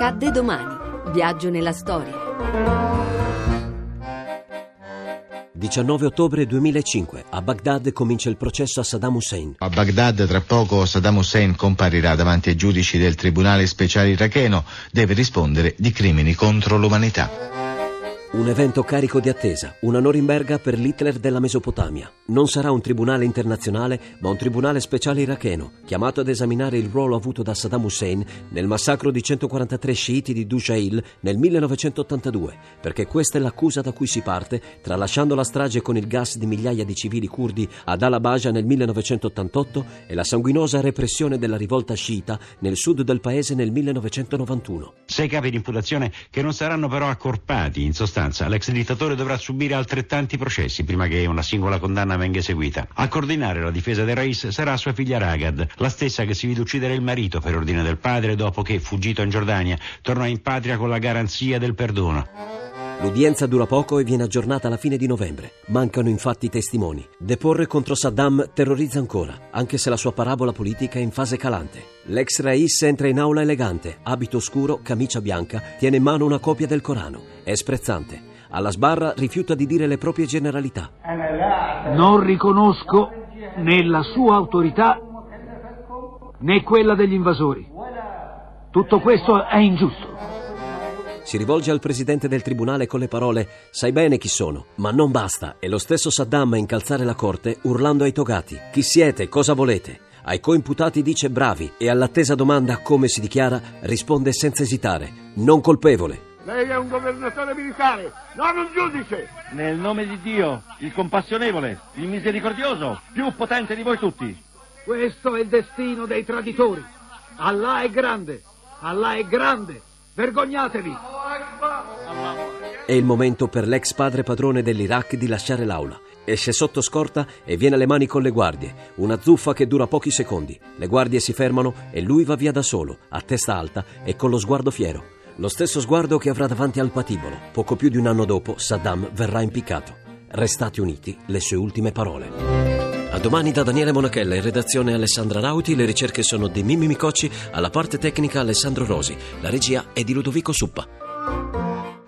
Accadde domani. Viaggio nella storia. 19 ottobre 2005. A Baghdad comincia il processo a Saddam Hussein. A Baghdad tra poco Saddam Hussein comparirà davanti ai giudici del Tribunale Speciale iracheno. Deve rispondere di crimini contro l'umanità. Un evento carico di attesa, una Norimberga per l'Hitler della Mesopotamia. Non sarà un tribunale internazionale, ma un tribunale speciale iracheno, chiamato ad esaminare il ruolo avuto da Saddam Hussein nel massacro di 143 sciiti di Dushail nel 1982, perché questa è l'accusa da cui si parte, tralasciando la strage con il gas di migliaia di civili curdi ad Al-Abaja nel 1988 e la sanguinosa repressione della rivolta sciita nel sud del paese nel 1991. Sei capi di imputazione che non saranno però accorpati, in sostanza l'ex dittatore dovrà subire altrettanti processi prima che una singola condanna venga eseguita. A coordinare la difesa del Rais sarà sua figlia Ragad, la stessa che si vide uccidere il marito per ordine del padre dopo che, fuggito in Giordania, tornò in patria con la garanzia del perdono. L'udienza dura poco e viene aggiornata alla fine di novembre. Mancano infatti testimoni. Deporre contro Saddam terrorizza ancora, anche se la sua parabola politica è in fase calante. L'ex Rais entra in aula elegante, abito scuro, camicia bianca, tiene in mano una copia del Corano. È sprezzante. Alla sbarra rifiuta di dire le proprie generalità. Non riconosco né la sua autorità né quella degli invasori. Tutto questo è ingiusto. Si rivolge al presidente del tribunale con le parole Sai bene chi sono, ma non basta. E lo stesso Saddam a incalzare la corte urlando ai togati Chi siete? Cosa volete? Ai coimputati dice bravi e all'attesa domanda come si dichiara risponde senza esitare Non colpevole. Lei è un governatore militare, non un giudice! Nel nome di Dio, il compassionevole, il misericordioso, più potente di voi tutti. Questo è il destino dei traditori. Allah è grande, Allah è grande. Vergognatevi! È il momento per l'ex padre padrone dell'Iraq di lasciare l'aula. Esce sotto scorta e viene alle mani con le guardie. Una zuffa che dura pochi secondi. Le guardie si fermano e lui va via da solo, a testa alta e con lo sguardo fiero. Lo stesso sguardo che avrà davanti al patibolo. Poco più di un anno dopo, Saddam verrà impiccato. Restate uniti, le sue ultime parole. A domani da Daniele Monachella, in redazione Alessandra Rauti, le ricerche sono di Mimmi Micocci, alla parte tecnica Alessandro Rosi, la regia è di Ludovico Suppa.